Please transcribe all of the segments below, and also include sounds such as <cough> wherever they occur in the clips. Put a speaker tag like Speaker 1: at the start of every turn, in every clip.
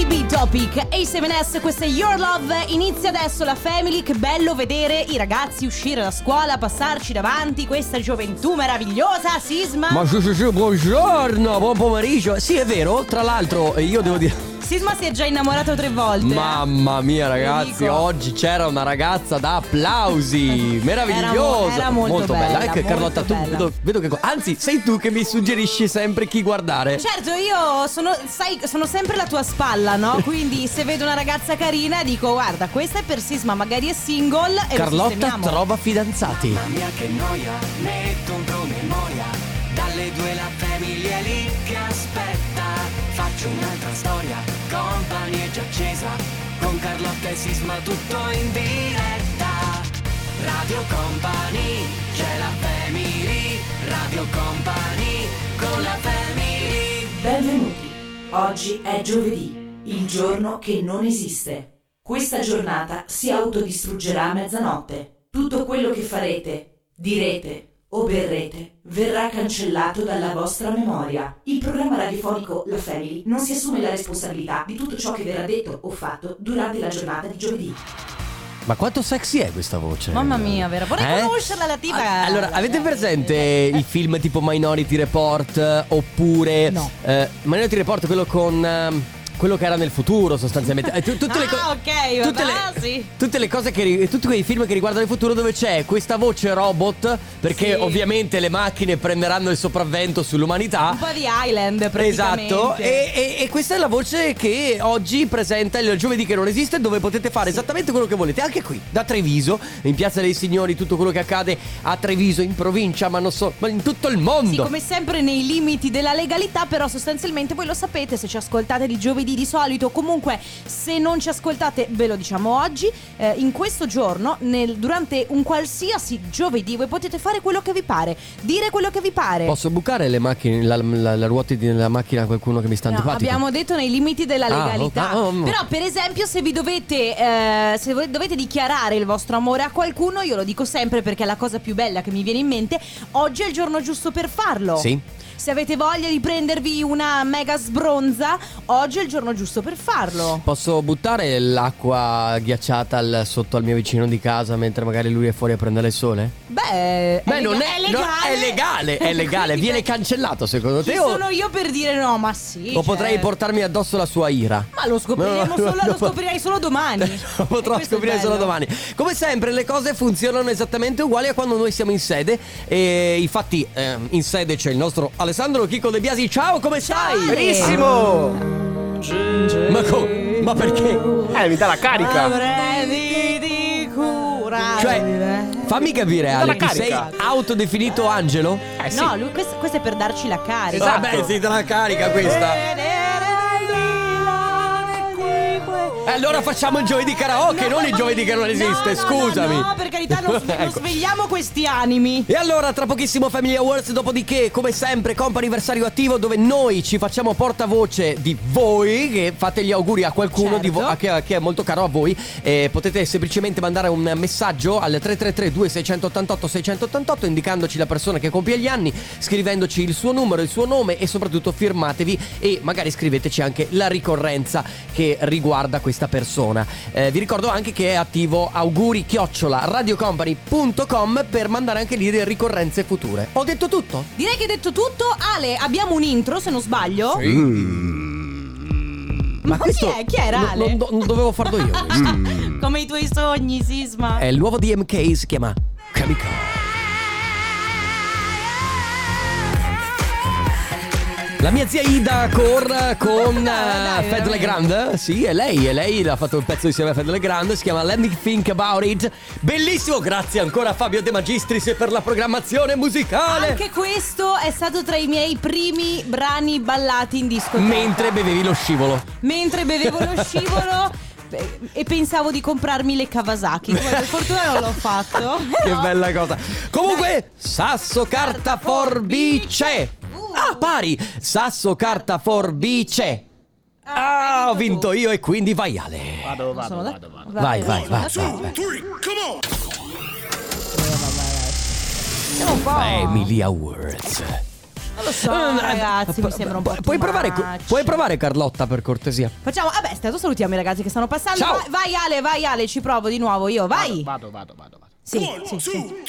Speaker 1: OTB Topic A7S, questa è Your Love. Inizia adesso la Family. Che bello vedere i ragazzi uscire da scuola, passarci davanti. Questa gioventù meravigliosa, Sisma.
Speaker 2: Ma sì, sì, sì, buongiorno, buon pomeriggio. Sì, è vero, tra l'altro io devo dire...
Speaker 1: Sisma si è già innamorato tre volte. eh.
Speaker 2: Mamma mia ragazzi, oggi c'era una ragazza da applausi, <laughs> meravigliosa,
Speaker 1: Era mo- era molto bella,
Speaker 2: Ecco
Speaker 1: molto
Speaker 2: Carlotta, tu
Speaker 1: bella.
Speaker 2: vedo, vedo che anzi sei tu che mi suggerisci sempre chi guardare.
Speaker 1: Certo, io sono, sai, sono sempre la tua spalla, no? <laughs> Quindi se vedo una ragazza carina dico guarda, questa è per Sisma, magari è single e lo
Speaker 2: Carlotta trova fidanzati.
Speaker 3: Mamma mia che noia, metto un promemoria Dalle due la famiglia lì che aspetta Faccio un'altra storia, compagnie è già accesa Con Carlotta e Sisma tutto in diretta Radio Company, c'è la family Radio Company, con la family
Speaker 4: Benvenuti. Oggi è giovedì, il giorno che non esiste. Questa giornata si autodistruggerà a mezzanotte. Tutto quello che farete, direte o berrete verrà cancellato dalla vostra memoria. Il programma radiofonico La Family non si assume la responsabilità di tutto ciò che verrà detto o fatto durante la giornata di giovedì.
Speaker 2: Ma quanto sexy è questa voce?
Speaker 1: Mamma mia, vera. Vorrei
Speaker 2: Eh?
Speaker 1: conoscerla la tipa.
Speaker 2: Allora, avete presente i film tipo Minority Report eh, oppure
Speaker 1: No.
Speaker 2: eh, Minority Report quello con ehm, quello che era nel futuro sostanzialmente. Eh, tu- tutte le <laughs> co-
Speaker 1: Ah, ok,
Speaker 2: tutte
Speaker 1: vabbè,
Speaker 2: le,
Speaker 1: sì.
Speaker 2: tutte le cose che ri- tutti quei film che riguardano il futuro dove c'è questa voce robot perché
Speaker 1: Sì.
Speaker 2: ovviamente le macchine prenderanno il sopravvento sull'umanità.
Speaker 1: Un po' di Island, praticamente.
Speaker 2: Esatto, e, e- e questa è la voce che oggi presenta il giovedì che non esiste, dove potete fare esattamente quello che volete, anche qui, da Treviso, in Piazza dei Signori, tutto quello che accade a Treviso, in provincia, ma non so, ma in tutto il mondo.
Speaker 1: Sì, come sempre nei limiti della legalità, però sostanzialmente voi lo sapete se ci ascoltate di giovedì di solito, comunque se non ci ascoltate ve lo diciamo oggi, eh, in questo giorno, nel- durante un qualsiasi giovedì, voi potete fare quello che vi pare, dire quello che vi pare.
Speaker 2: Posso bucare le macchine, la, la, la ruota della macchina a qualcuno che mi sta
Speaker 1: No,
Speaker 2: antipatico?
Speaker 1: abbiamo detto nei limiti della
Speaker 2: Ah,
Speaker 1: legalità.
Speaker 2: oh, ah, oh.
Speaker 1: Però, per esempio, se vi dovete, eh, se voi dovete dichiarare il vostro amore a qualcuno, io lo dico sempre perché è la cosa più bella che mi viene in mente. Oggi è il giorno giusto per farlo.
Speaker 2: Sì.
Speaker 1: Se avete voglia di prendervi una mega sbronza, oggi è il giorno giusto per farlo.
Speaker 2: Posso buttare l'acqua ghiacciata al- sotto al mio vicino di casa mentre magari lui è fuori a prendere il sole?
Speaker 1: Beh,
Speaker 2: Beh, non
Speaker 1: lega-
Speaker 2: è, no, è legale, è <laughs> legale.
Speaker 1: Quindi,
Speaker 2: Viene
Speaker 1: beh,
Speaker 2: cancellato secondo te? O,
Speaker 1: sono io per dire no, ma sì.
Speaker 2: o potrei
Speaker 1: cioè.
Speaker 2: portarmi addosso la sua ira?
Speaker 1: Ma lo scopriremo <laughs>
Speaker 2: No,
Speaker 1: solo,
Speaker 2: no,
Speaker 1: lo
Speaker 2: no.
Speaker 1: scoprirai solo domani. <laughs>
Speaker 2: Lo potrò
Speaker 1: questo è
Speaker 2: scoprire solo
Speaker 1: bello.
Speaker 2: domani. Come sempre, le cose funzionano esattamente uguali a quando noi siamo in sede. E infatti, ehm, in sede c'è il nostro Alessandro Chico De Biasi. Ciao, come stai?
Speaker 5: Benissimo!
Speaker 2: Ma, co- ma perché?
Speaker 5: Eh, mi dà la carica.
Speaker 1: Avrei di cura.
Speaker 2: Cioè, fammi capire, Ale,
Speaker 5: la
Speaker 2: ti sei autodefinito angelo?
Speaker 5: Eh sì.
Speaker 1: No, lui, questo, questo è per darci la carica.
Speaker 5: Esatto.
Speaker 2: Vabbè, sei della carica questa. E allora facciamo il giovedì karaoke, non il giovedì che non esiste,
Speaker 1: No, no,
Speaker 2: scusami.
Speaker 1: No, no, per carità, non, <laughs> non
Speaker 2: Ecco.
Speaker 1: svegliamo questi animi.
Speaker 2: E allora, tra pochissimo Family Awards, dopodiché, come sempre, comp anniversario attivo dove noi ci facciamo portavoce di voi, che fate gli auguri a qualcuno
Speaker 1: Certo.
Speaker 2: di vo- a che, a che è molto caro a voi. E potete semplicemente mandare un messaggio al 333 2688 688 indicandoci la persona che compie gli anni, scrivendoci il suo numero, il suo nome e soprattutto firmatevi e magari scriveteci anche la ricorrenza che riguarda questa persona. Eh, vi ricordo anche che è attivo auguri chiocciola radiocompany.com per mandare anche lì le ricorrenze future. Ho detto tutto?
Speaker 1: Direi che detto tutto, Ale, abbiamo un intro, se non sbaglio. Ma, chi è? Chi era Ale?
Speaker 2: non, non dovevo farlo io. <laughs>
Speaker 1: Come i tuoi sogni, Sisma.
Speaker 2: È il nuovo DMK, si chiama Chemical. La mia zia Ida corre con
Speaker 1: Dai, dai,
Speaker 2: uh, Fed
Speaker 1: dai.
Speaker 2: Legrand. Sì, è lei, è lei. Ha fatto un pezzo insieme a Fed Legrand. Si chiama Let Me Think About It. Bellissimo. Grazie ancora a Fabio De Magistris per la programmazione musicale.
Speaker 1: Anche questo è stato tra i miei primi brani ballati in discoteca.
Speaker 2: Mentre bevevi lo scivolo.
Speaker 1: Mentre bevevo lo <laughs> scivolo beh, e pensavo di comprarmi le Kawasaki. Per fortuna non l'ho fatto. <laughs>
Speaker 2: Che bella cosa. Comunque, sasso, carta, forbice. Ah, pari. Sasso, carta, forbice. Ah, ho vinto io e quindi vai Ale.
Speaker 5: Vado, vado,
Speaker 1: Sono
Speaker 5: vado, vado.
Speaker 2: Vai, vai, vai. Vai, vai.
Speaker 1: un po'.
Speaker 2: Family Awards.
Speaker 1: Non lo so,
Speaker 2: Eh,
Speaker 1: ragazzi, mi sembra un po'
Speaker 2: pu- Puoi
Speaker 1: too
Speaker 2: provare,
Speaker 1: much.
Speaker 2: puoi provare Carlotta per cortesia?
Speaker 1: Facciamo, vabbè, adesso salutiamo i ragazzi che stanno passando.
Speaker 2: Ciao.
Speaker 1: Vai, vai, Ale, vai Ale, ci provo di nuovo io, vai.
Speaker 5: Vado, vado, vado, vado.
Speaker 1: Sì, sì, sì. Non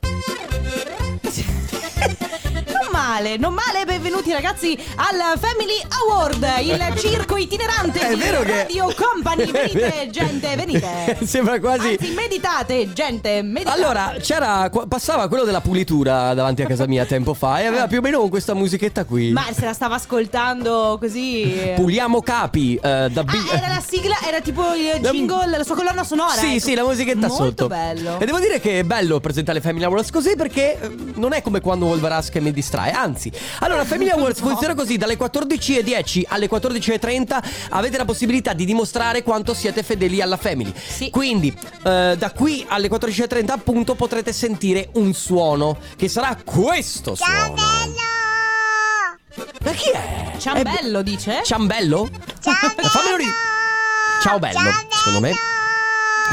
Speaker 1: <laughs> male, non male, benvenuti ragazzi al Family Award, il <laughs> circo itinerante
Speaker 2: È
Speaker 1: di
Speaker 2: vero che-
Speaker 1: Radio Company. <laughs> Venite, gente, venite. <laughs>
Speaker 2: Sembra quasi...
Speaker 1: Anzi, meditate, gente, meditate.
Speaker 2: Allora, c'era, passava quello della pulitura davanti a casa mia tempo fa e aveva più o meno questa musichetta qui.
Speaker 1: Ma se la stava ascoltando così.
Speaker 2: Puliamo capi eh, da B-
Speaker 1: Ah, era la sigla, era tipo il jingle, la sua colonna sonora.
Speaker 2: Sì,
Speaker 1: ecco.
Speaker 2: sì, la musichetta
Speaker 1: Molto
Speaker 2: sotto.
Speaker 1: bello.
Speaker 2: E devo dire che è bello presentare Family Awards così perché eh, non è come quando Wolverask che mi distrae, anzi. Allora, Family <laughs> Awards
Speaker 1: No.
Speaker 2: funziona così: dalle 14.10 alle 14.30 avete la possibilità di dimostrare quanto siete fedeli alla Family.
Speaker 1: Sì.
Speaker 2: Quindi, eh, da qui alle 14.30, appunto, potrete sentire un suono che sarà questo suono. Ma chi è?
Speaker 1: Ciambello,
Speaker 2: È-
Speaker 1: dice?
Speaker 2: Ciambello? Fammelo ri- Ciao bello, secondo me.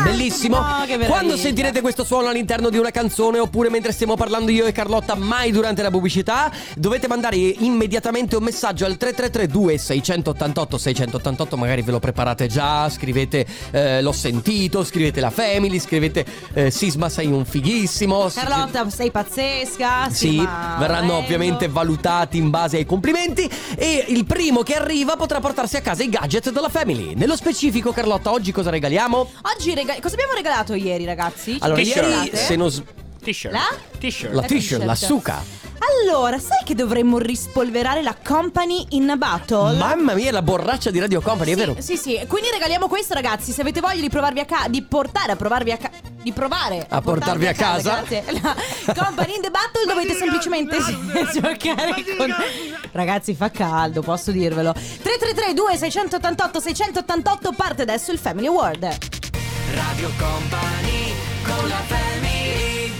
Speaker 2: Bellissimo.
Speaker 1: Meraviglia.
Speaker 2: Quando sentirete questo suono all'interno di una canzone oppure mentre stiamo parlando io e Carlotta, mai durante la pubblicità, dovete mandare immediatamente un messaggio al 3332 688 688, magari ve lo preparate già, scrivete eh, l'ho sentito, scrivete la family, scrivete eh, Sisma sei un fighissimo.
Speaker 1: Carlotta, sei pazzesca.
Speaker 2: Sì,
Speaker 1: ma
Speaker 2: verranno
Speaker 1: bello.
Speaker 2: ovviamente valutati in base ai complimenti e il primo che arriva potrà portarsi a casa i gadget della Family. Nello specifico, Carlotta, oggi cosa regaliamo?
Speaker 1: Oggi rega- cosa abbiamo regalato ieri, ragazzi? Ci
Speaker 2: Allora,
Speaker 5: T-shirt.
Speaker 2: ieri, se non s-
Speaker 5: T-shirt.
Speaker 1: La?
Speaker 5: T-shirt.
Speaker 2: la t-shirt, la suca.
Speaker 1: Allora, sai che dovremmo rispolverare la company in a battle?
Speaker 2: Mamma mia, la borraccia di Radio Company, è vero?
Speaker 1: Sì, sì, quindi regaliamo questo, ragazzi. Se avete voglia di provarvi a casa, di portare a provarvi a casa, di provare
Speaker 2: A portarvi a casa.
Speaker 1: grazie. La company in the battle dovete semplicemente <laughs> giocare con. Ragazzi, fa caldo, posso dirvelo. 333 2688 688 parte adesso il Family Award.
Speaker 3: Radio Company con la family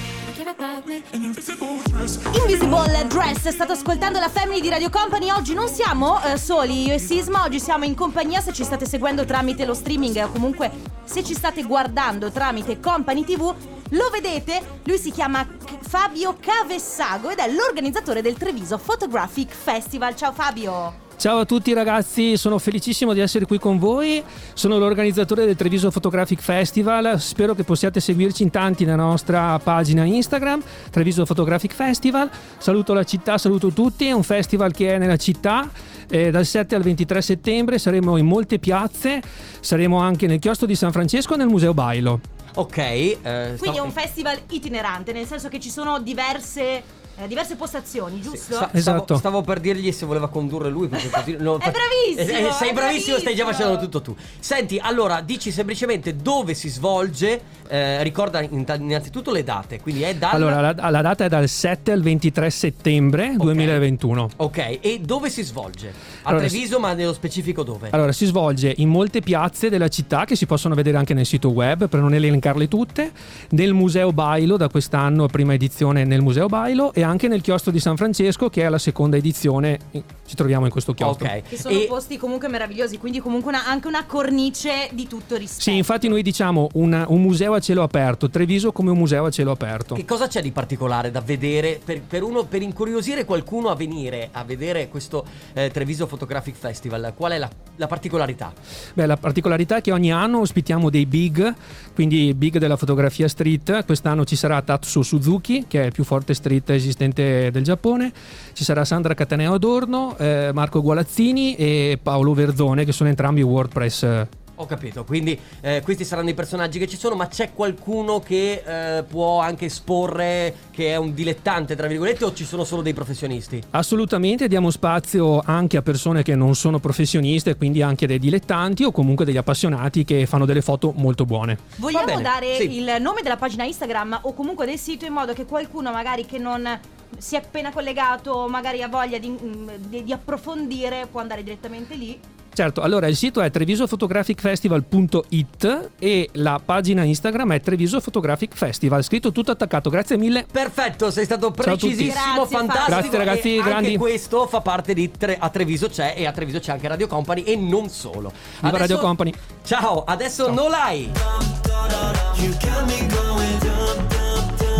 Speaker 1: Invisible Dress, state ascoltando la Family di Radio Company. Oggi non siamo eh, soli, io e Sisma, oggi siamo in compagnia se ci state seguendo tramite lo streaming o comunque se ci state guardando tramite Company TV. Lo vedete? Lui si chiama Fabio Cavessago ed è l'organizzatore del Treviso Photographic Festival. Ciao Fabio!
Speaker 6: Ciao a tutti ragazzi, sono felicissimo di essere qui con voi, sono l'organizzatore del Treviso Photographic Festival, spero che possiate seguirci in tanti nella nostra pagina Instagram, Treviso Photographic Festival, saluto la città, saluto tutti, è un festival che è nella città, eh, dal 7 al 23 settembre saremo in molte piazze, saremo anche nel chiostro di San Francesco e nel Museo Bailo.
Speaker 2: Ok. eh,
Speaker 1: Quindi è
Speaker 2: stavo-
Speaker 1: un festival itinerante, nel senso che ci sono diverse, eh, diverse postazioni, giusto?
Speaker 2: Sta-
Speaker 6: Esatto.
Speaker 2: Stavo, stavo per dirgli se voleva condurre lui perché così non <laughs>
Speaker 1: È bravissimo,
Speaker 2: Eh, eh, sei
Speaker 1: è
Speaker 2: bravissimo, stai già
Speaker 1: bravissimo.
Speaker 2: facendo tutto tu. Senti, allora dici semplicemente dove si svolge. eh, ricorda innanzitutto le date, quindi è dal
Speaker 6: Allora, la, la data è dal 7 al 23 settembre 2021.
Speaker 2: Ok, e dove si svolge? A
Speaker 6: Allora,
Speaker 2: Treviso, ma nello specifico dove?
Speaker 6: Allora, si svolge in molte piazze della città che si possono vedere anche nel sito web per non elencarle tutte, nel Museo Bailo da quest'anno, prima edizione nel Museo Bailo e anche nel chiostro di San Francesco che è la seconda edizione, ci troviamo in questo chiostro.
Speaker 2: ok.
Speaker 1: Che sono
Speaker 2: E-
Speaker 1: posti comunque meravigliosi, quindi comunque una- anche una cornice di tutto rispetto.
Speaker 6: Sì, infatti noi diciamo una- un museo a cielo aperto, Treviso come un museo a cielo aperto.
Speaker 2: Che cosa c'è di particolare da vedere per, per uno, per incuriosire qualcuno a venire a vedere questo eh, Treviso Photographic Festival? Qual è la, la particolarità?
Speaker 6: Beh, la particolarità è che ogni anno ospitiamo dei big, quindi big della fotografia street. Quest'anno ci sarà Tatsu Suzuki, che è il più forte street esistente del Giappone. Ci sarà Sandra Cataneo Adorno, eh, Marco Gualazzini e Paolo Verzone, che sono entrambi WordPress.
Speaker 2: Ho capito, quindi eh, questi saranno i personaggi che ci sono, ma c'è qualcuno che eh, può anche esporre che è un dilettante, tra virgolette, o ci sono solo dei professionisti?
Speaker 6: Assolutamente diamo spazio anche a persone che non sono professioniste, quindi anche dei dilettanti o comunque degli appassionati che fanno delle foto molto buone.
Speaker 1: Vogliamo dare
Speaker 2: sì.
Speaker 1: il nome della pagina Instagram o comunque del sito in modo che qualcuno magari che non si è appena collegato o magari ha voglia di, mm, di- di approfondire può andare direttamente lì.
Speaker 6: Certo, allora il sito è trevisofotographicfestival.it e la pagina Instagram è Treviso Photographic Festival, scritto tutto attaccato. Grazie mille.
Speaker 2: Perfetto, sei stato
Speaker 6: Ciao
Speaker 2: precisissimo,
Speaker 1: Grazie,
Speaker 2: fantastico.
Speaker 6: Grazie, ragazzi,
Speaker 2: e anche
Speaker 6: grandi.
Speaker 2: questo fa parte di Tre- a Treviso c'è e a Treviso c'è anche Radio Company e non solo.
Speaker 6: Viva Radio Company.
Speaker 2: Ciao, adesso no lie.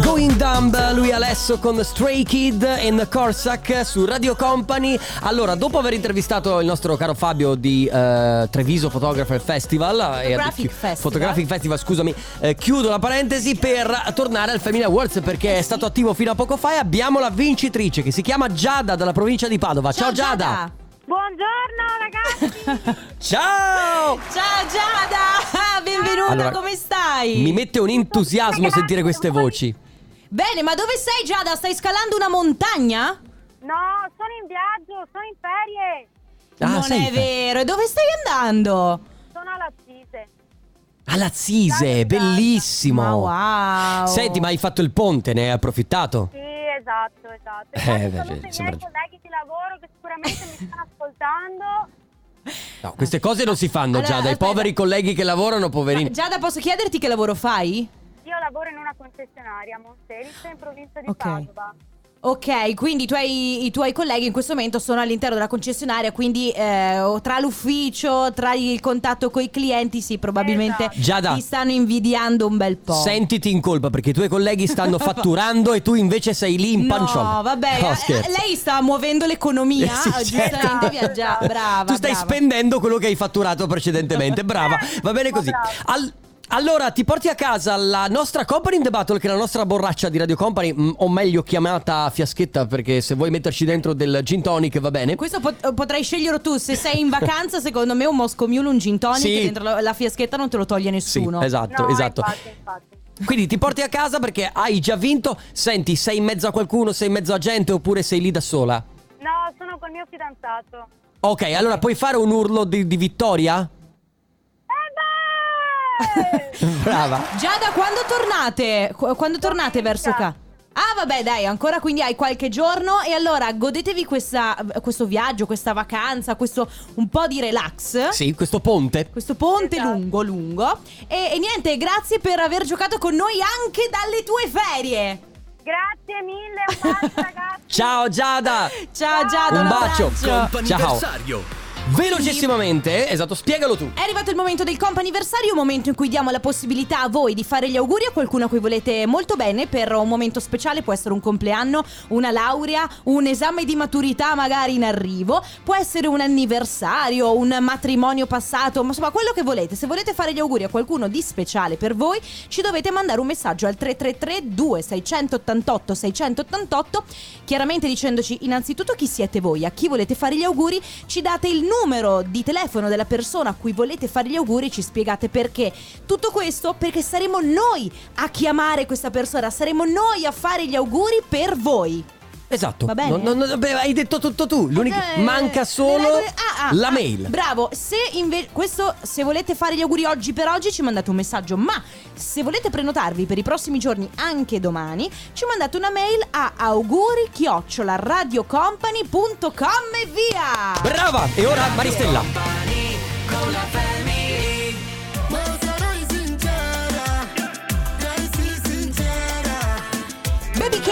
Speaker 2: Going Dumb, lui Alesso con Stray Kid e Corsac su Radio Company. Allora, dopo aver intervistato il nostro caro Fabio di eh, Treviso Photographer Festival, eh,
Speaker 1: Photographic
Speaker 2: chi-
Speaker 1: Festival.
Speaker 2: Photographic Festival, scusami, eh, chiudo la parentesi per tornare al Family Awards perché è stato attivo fino a poco fa e abbiamo la vincitrice che si chiama Giada dalla provincia di Padova. Ciao, Giada.
Speaker 7: Buongiorno ragazzi! <laughs>
Speaker 2: Ciao!
Speaker 1: Ciao Giada! <laughs> Benvenuta,
Speaker 2: Allora,
Speaker 1: come stai?
Speaker 2: Mi mette un entusiasmo sentire queste voci.
Speaker 1: Bene, ma dove sei Giada? Stai scalando una montagna?
Speaker 7: No, sono in viaggio, sono in ferie!
Speaker 2: Ah,
Speaker 1: non
Speaker 2: sei-
Speaker 1: è vero, e dove stai andando?
Speaker 7: Sono alla Sise.
Speaker 2: Alla Zise, bellissimo.
Speaker 1: Ma wow!
Speaker 2: Senti, ma hai fatto il ponte, ne hai approfittato?
Speaker 7: Sì, esatto, esatto.
Speaker 2: Eh,
Speaker 7: Eh,
Speaker 2: beh,
Speaker 7: saluto i miei colleghi di lavoro che sicuramente mi stanno ascoltando.
Speaker 2: No, queste cose non si fanno
Speaker 1: Allora,
Speaker 2: dai
Speaker 1: aspetta.
Speaker 2: poveri colleghi che lavorano, poverini.
Speaker 1: Giada, posso chiederti che lavoro fai?
Speaker 7: Io lavoro in una concessionaria a Monteris in provincia di
Speaker 1: Ok.
Speaker 7: Padova.
Speaker 1: Ok, quindi i tuoi, i tuoi colleghi in questo momento sono all'interno della concessionaria, quindi eh, tra l'ufficio, tra il contatto con i clienti, sì, probabilmente
Speaker 7: Esatto.
Speaker 2: Giada.
Speaker 1: ti stanno invidiando un bel po'.
Speaker 2: Sentiti in colpa perché i tuoi colleghi stanno <laughs> fatturando e tu invece sei lì in pancione.
Speaker 1: No, vabbè,
Speaker 2: No,
Speaker 1: eh, lei sta muovendo l'economia,
Speaker 2: Eh, sì,
Speaker 1: giustamente
Speaker 2: certo.
Speaker 1: viaggia, <laughs> brava.
Speaker 2: tu stai
Speaker 1: brava.
Speaker 2: spendendo quello che hai fatturato precedentemente. Brava, va bene così. Al- allora, ti porti a casa la nostra Company in the Battle, che è la nostra borraccia di Radio Company, mm, o meglio chiamata fiaschetta, perché se vuoi metterci dentro del gin tonic va bene.
Speaker 1: Questo pot- potrai scegliere tu, se sei in vacanza, <laughs> secondo me un Moscow Mule, un gin tonic,
Speaker 2: Sì.
Speaker 1: dentro la, la fiaschetta non te lo toglie
Speaker 2: Sì,
Speaker 1: nessuno.
Speaker 2: esatto,
Speaker 7: No,
Speaker 2: esatto.
Speaker 7: infatti, infatti.
Speaker 2: Quindi ti porti a casa perché hai già vinto. Senti, sei in mezzo a qualcuno, sei in mezzo a gente oppure sei lì da sola?
Speaker 7: No, sono col mio fidanzato.
Speaker 2: Ok, allora puoi fare un urlo di, di vittoria? <laughs> Brava.
Speaker 1: Giada, quando tornate? Qu- Quando tornate verso qua? Ah, vabbè, dai, ancora quindi hai qualche giorno. E allora godetevi questa- questo viaggio, questa vacanza, questo un po' di relax.
Speaker 2: Sì, questo ponte.
Speaker 1: Questo ponte
Speaker 7: Esatto.
Speaker 1: lungo, lungo. E, e niente, grazie per aver giocato con noi anche dalle tue ferie.
Speaker 7: Grazie mille, un bacio <laughs> ragazzi!
Speaker 2: Ciao Giada.
Speaker 1: Ciao Giada, un,
Speaker 2: Un bacio.
Speaker 1: abbraccio.
Speaker 2: Ciao. Velocissimamente, esatto, spiegalo tu.
Speaker 1: È arrivato il momento del comp'anniversario, un momento in cui diamo la possibilità a voi di fare gli auguri a qualcuno a cui volete molto bene per un momento speciale, può essere un compleanno, una laurea, un esame di maturità magari in arrivo, può essere un anniversario, un matrimonio passato, ma insomma quello che volete. Se volete fare gli auguri a qualcuno di speciale per voi, ci dovete mandare un messaggio al 333 2688 688, chiaramente dicendoci innanzitutto chi siete voi, a chi volete fare gli auguri, ci date il numero di telefono della persona a cui volete fare gli auguri ci spiegate perché. Tutto questo perché saremo noi a chiamare questa persona, saremo noi a fare gli auguri per voi.
Speaker 2: Esatto.
Speaker 1: Va bene?
Speaker 2: Non- non- non- beh, hai detto tutto tu. L'unica-
Speaker 1: Eh,
Speaker 2: manca
Speaker 1: le
Speaker 2: solo
Speaker 1: regole- ah, ah,
Speaker 2: la
Speaker 1: ah,
Speaker 2: mail.
Speaker 1: Bravo, se invece questo se volete fare gli auguri oggi per oggi ci mandate un messaggio, ma se volete prenotarvi per i prossimi giorni anche domani, ci mandate una mail a auguri radiocompany.com e via.
Speaker 2: Brava! E ora Maristella.
Speaker 3: Company con la family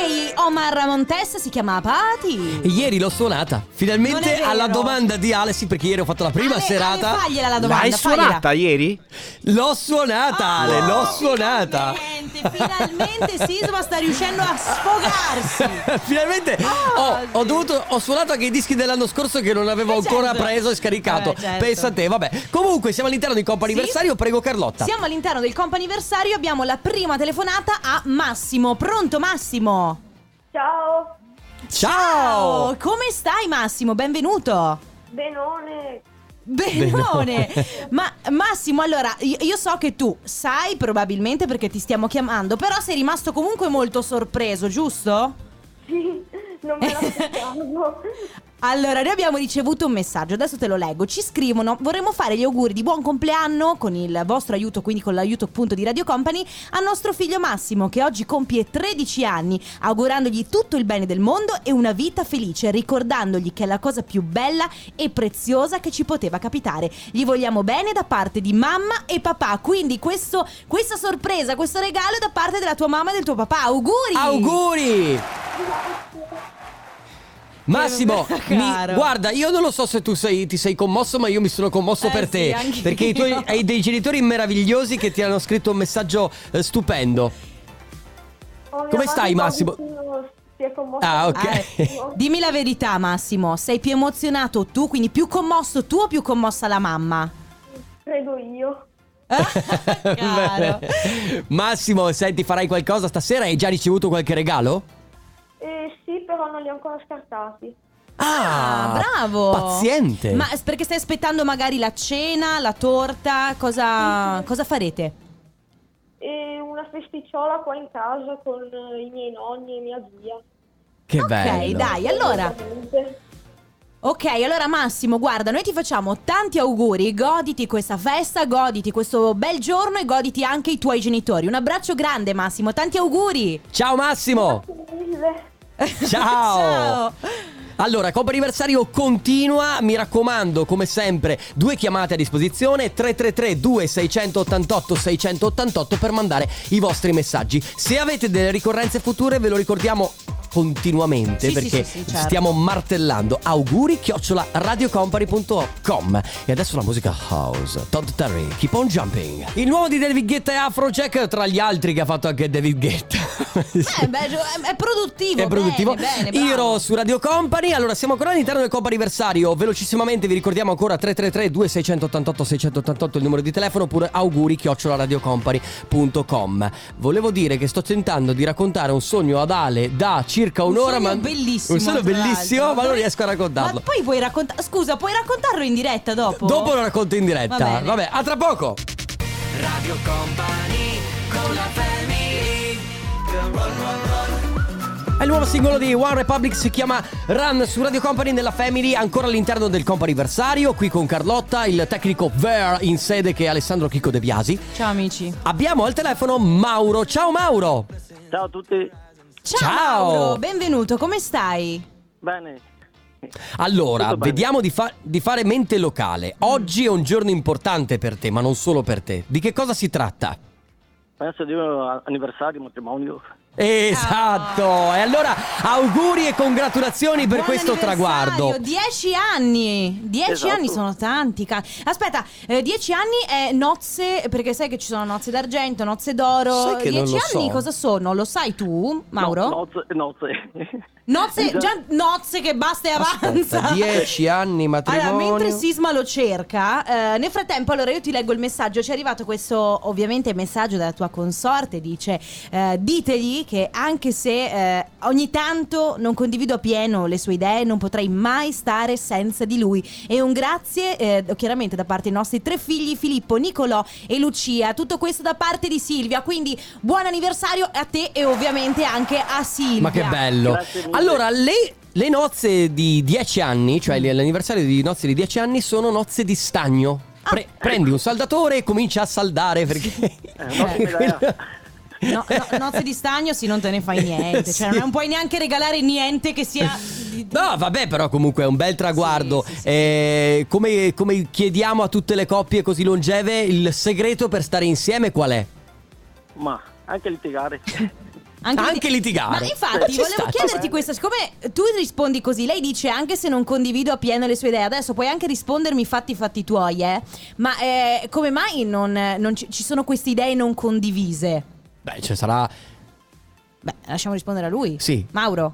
Speaker 1: K Omar Montes si chiama Pati.
Speaker 2: Ieri l'ho suonata. Finalmente alla domanda di Ale, sì, perché ieri ho fatto la prima
Speaker 1: Ale,
Speaker 2: serata.
Speaker 1: Ale, fagliela la domanda.
Speaker 5: L'hai
Speaker 1: fagliela.
Speaker 5: suonata ieri?
Speaker 2: L'ho suonata, Ale, l'ho suonata.
Speaker 1: Finalmente, finalmente Sisma sta riuscendo a sfogarsi. <laughs>
Speaker 2: Finalmente
Speaker 1: Ah,
Speaker 2: ho, ho
Speaker 1: sì.
Speaker 2: dovuto, ho suonato anche i dischi dell'anno scorso che non avevo
Speaker 1: Eh,
Speaker 2: ancora
Speaker 1: certo.
Speaker 2: preso e scaricato.
Speaker 1: Eh, certo.
Speaker 2: Pensa a te, vabbè. Comunque, siamo all'interno di Coppa
Speaker 1: Sì.
Speaker 2: Anniversario. Prego, Carlotta.
Speaker 1: Siamo all'interno del comp'anniversario, abbiamo la prima telefonata a Massimo. Pronto Massimo?
Speaker 7: Ciao!
Speaker 2: Ciao!
Speaker 1: Come stai Massimo? Benvenuto.
Speaker 7: Benone!
Speaker 1: Benone. <laughs> Ma Massimo, allora, io, io so che tu sai probabilmente perché ti stiamo chiamando, però sei rimasto comunque molto sorpreso, giusto?
Speaker 7: Sì, non me l'aspettavo. <laughs>
Speaker 1: Allora, noi abbiamo ricevuto un messaggio, adesso te lo leggo. Ci scrivono: Vorremmo fare gli auguri di buon compleanno con il vostro aiuto, quindi con l'aiuto appunto di Radio Company, a nostro figlio Massimo, che oggi compie 13 anni, augurandogli tutto il bene del mondo e una vita felice, ricordandogli che è la cosa più bella e preziosa che ci poteva capitare. Gli vogliamo bene da parte di mamma e papà. Quindi, questo, questa sorpresa, questo regalo è da parte della tua mamma e del tuo papà. Auguri!
Speaker 2: Auguri! Massimo, mi- guarda, io non lo so se tu sei- ti sei commosso, ma io mi sono commosso
Speaker 1: Eh
Speaker 2: per
Speaker 1: sì,
Speaker 2: te. Perché i tuoi, hai dei genitori meravigliosi che ti hanno scritto un messaggio eh, stupendo.
Speaker 8: mia
Speaker 2: Come stai, Massimo?
Speaker 8: Si è commossa.
Speaker 2: Ah, ok.
Speaker 8: tantissimo. <laughs>
Speaker 1: Dimmi la verità, Massimo. Sei più emozionato tu, quindi più commosso tu o più commossa la mamma?
Speaker 8: Credo io. <laughs> <laughs>
Speaker 2: Massimo, senti, farai qualcosa stasera? Hai già ricevuto qualche regalo?
Speaker 8: Però non li ho ancora scartati.
Speaker 1: Ah, bravo.
Speaker 2: Paziente.
Speaker 1: Ma perché stai aspettando magari la cena, la torta? Cosa, cosa farete?
Speaker 8: E una festicciola qua in casa con eh, i miei nonni e mia zia.
Speaker 2: Che
Speaker 1: ok,
Speaker 2: bello.
Speaker 1: dai, allora. Ok, allora Massimo, guarda, noi ti facciamo tanti auguri, goditi questa festa, goditi questo bel giorno e goditi anche i tuoi genitori. Un abbraccio grande Massimo, tanti auguri!
Speaker 2: Ciao Massimo.
Speaker 8: Mille. <laughs>
Speaker 2: Ciao.
Speaker 1: Ciao.
Speaker 2: Allora, Coppa Anniversario continua, mi raccomando, come sempre, due chiamate a disposizione, 333 2688 688 per mandare i vostri messaggi. Se avete delle ricorrenze future ve lo ricordiamo continuamente
Speaker 1: Sì,
Speaker 2: perché
Speaker 1: sì, sì, certo.
Speaker 2: stiamo martellando auguri chiocciola radiocompany.com e adesso la musica house Todd Terry Keep on Jumping il nuovo di David Guetta e Afrojack tra gli altri che ha fatto anche David Guetta
Speaker 1: Eh, beh, è, è produttivo.
Speaker 2: è produttivo.
Speaker 1: Bene, bene.
Speaker 2: Iro su Radio Company. Allora, siamo ancora all'interno del Coppa Anniversario. Velocissimamente vi ricordiamo ancora 333 2688 688 il numero di telefono oppure auguri radiocompany.com. Volevo dire che sto tentando di raccontare un sogno ad Ale da circa
Speaker 1: Un
Speaker 2: un'ora,
Speaker 1: sogno
Speaker 2: ma
Speaker 1: bellissimo.
Speaker 2: Un sogno bellissimo,
Speaker 1: l'altro.
Speaker 2: ma non riesco a raccontarlo.
Speaker 1: Ma poi puoi raccontare. Scusa, puoi raccontarlo in diretta dopo?
Speaker 2: Dopo lo racconto in diretta.
Speaker 1: Va bene.
Speaker 2: Vabbè, a tra poco.
Speaker 3: Radio Company con la family
Speaker 2: È il nuovo singolo di One Republic, si chiama Run su Radio Company nella Family, ancora all'interno del Companiversario, qui con Carlotta, il tecnico Ver in sede che è Alessandro Chicco De Biasi.
Speaker 1: Ciao amici.
Speaker 2: Abbiamo al telefono Mauro. Ciao Mauro!
Speaker 5: Ciao a tutti.
Speaker 1: Ciao,
Speaker 2: Ciao.
Speaker 1: Mauro, benvenuto, come stai?
Speaker 5: Bene.
Speaker 2: Allora, vediamo di, fa- di fare mente locale. Oggi è un giorno importante per te, ma non solo per te. Di che cosa si tratta?
Speaker 5: Penso di un anniversario, matrimonio.
Speaker 2: Esatto! E allora auguri e congratulazioni per
Speaker 1: Buon
Speaker 2: questo traguardo.
Speaker 1: Dieci anni. Dieci
Speaker 5: Esatto.
Speaker 1: anni sono tanti. Aspetta, eh, dieci anni è nozze, perché sai che ci sono nozze d'argento, nozze d'oro.
Speaker 2: Sai che non
Speaker 1: dieci
Speaker 2: lo
Speaker 1: anni
Speaker 2: so.
Speaker 1: cosa sono? Lo sai tu, Mauro?
Speaker 5: No, nozze, nozze.
Speaker 1: Nozze, già nozze che basta e avanza.
Speaker 2: Aspetta, dieci anni <laughs> matrimonio.
Speaker 1: Allora, mentre Sisma lo cerca, eh, nel frattempo, allora io ti leggo il messaggio. Ci è arrivato questo, ovviamente, messaggio dalla tua consorte. Dice: eh, Ditegli che anche se eh, ogni tanto non condivido appieno le sue idee, non potrei mai stare senza di lui. E un grazie, eh, chiaramente, da parte dei nostri tre figli, Filippo, Nicolò e Lucia. Tutto questo da parte di Silvia. Quindi, buon anniversario a te e ovviamente anche a Silvia.
Speaker 2: Ma che bello.
Speaker 5: Grazie mille.
Speaker 2: Allora, le, le nozze di 10 anni, cioè l'anniversario di nozze di 10 anni, sono nozze di stagno. Pre- prendi un saldatore e comincia a saldare perché... <laughs>
Speaker 5: idea.
Speaker 1: No, no, nozze di stagno sì, non te ne fai niente. Cioè,
Speaker 2: Sì.
Speaker 1: non puoi neanche regalare niente che sia.
Speaker 2: No, vabbè, però comunque è un bel traguardo.
Speaker 1: Sì, sì, sì.
Speaker 2: Eh, come, come chiediamo a tutte le coppie così longeve, il segreto per stare insieme qual è?
Speaker 5: Ma anche litigare. <laughs>
Speaker 2: Anche litigare.
Speaker 1: Ma infatti,
Speaker 2: Ci
Speaker 1: volevo
Speaker 2: sta,
Speaker 1: chiederti questo: siccome tu rispondi così, lei dice anche se non condivido appieno le sue idee, adesso puoi anche rispondermi fatti i fatti tuoi, eh. Ma eh, come mai non, non ci, ci sono queste idee non condivise?
Speaker 2: Beh, ci sarà...
Speaker 1: Beh, lasciamo rispondere a lui.
Speaker 2: Sì.
Speaker 1: Mauro.